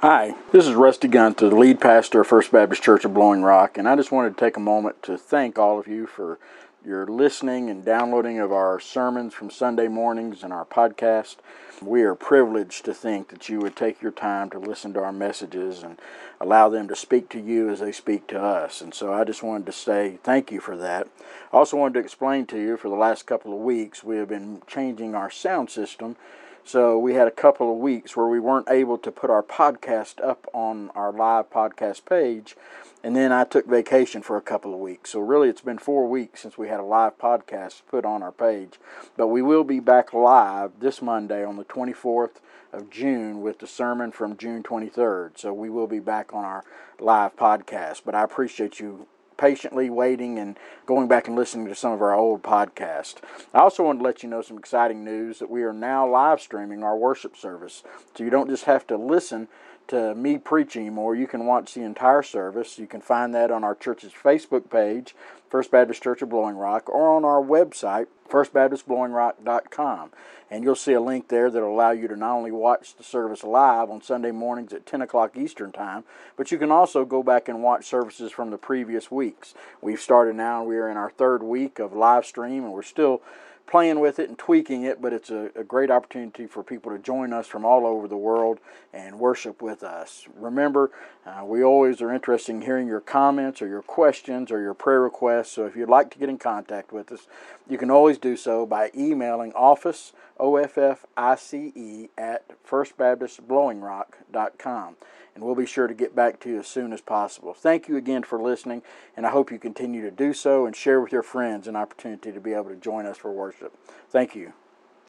Hi, this is Rusty Guenther, the lead pastor of First Baptist Church of Blowing Rock, and I just wanted to take a moment to thank all of you for your listening and downloading of our sermons from Sunday mornings and our podcast. We are privileged to think that you would take your time to listen to our messages and allow them to speak to you as they speak to us. And so I just wanted to say thank you for that. I also wanted to explain to you for the last couple of weeks we have been changing our sound system so we had a couple of weeks where we weren't able to put our podcast up on our live podcast page. And then I took vacation for a couple of weeks. So really, it's been four weeks since we had a live podcast put on our page. But we will be back live this Monday on the 24th of June with the sermon from June 23rd. So we will be back on our live podcast. But I appreciate you patiently waiting and going back and listening to some of our old podcasts. I also wanted to let you know some exciting news that we are now live streaming our worship service. So you don't just have to listen to me preach anymore. You can watch the entire service. You can find that on our church's Facebook page, First Baptist Church of Blowing Rock, or on our website, firstbaptistblowingrock.com. And you'll see a link there that will allow you to not only watch the service live on Sunday mornings at 10 o'clock Eastern Time, but you can also go back and watch services from the previous weeks. We've started now, we are in our third week of live stream, and we're still playing with it and tweaking it, but it's a, a, great opportunity for people to join us from all over the world and worship with us. Remember, uh, we always are interested in hearing your comments or your questions or your prayer requests. So if you'd like to get in contact with us, you can always do so by emailing office, O-F-F-I-C-E, at firstbaptistblowingrock.com and we'll be sure to get back to you as soon as possible. Thank you again for listening, and I hope you continue to do so and share with your friends an opportunity to be able to join us for worship. Thank you.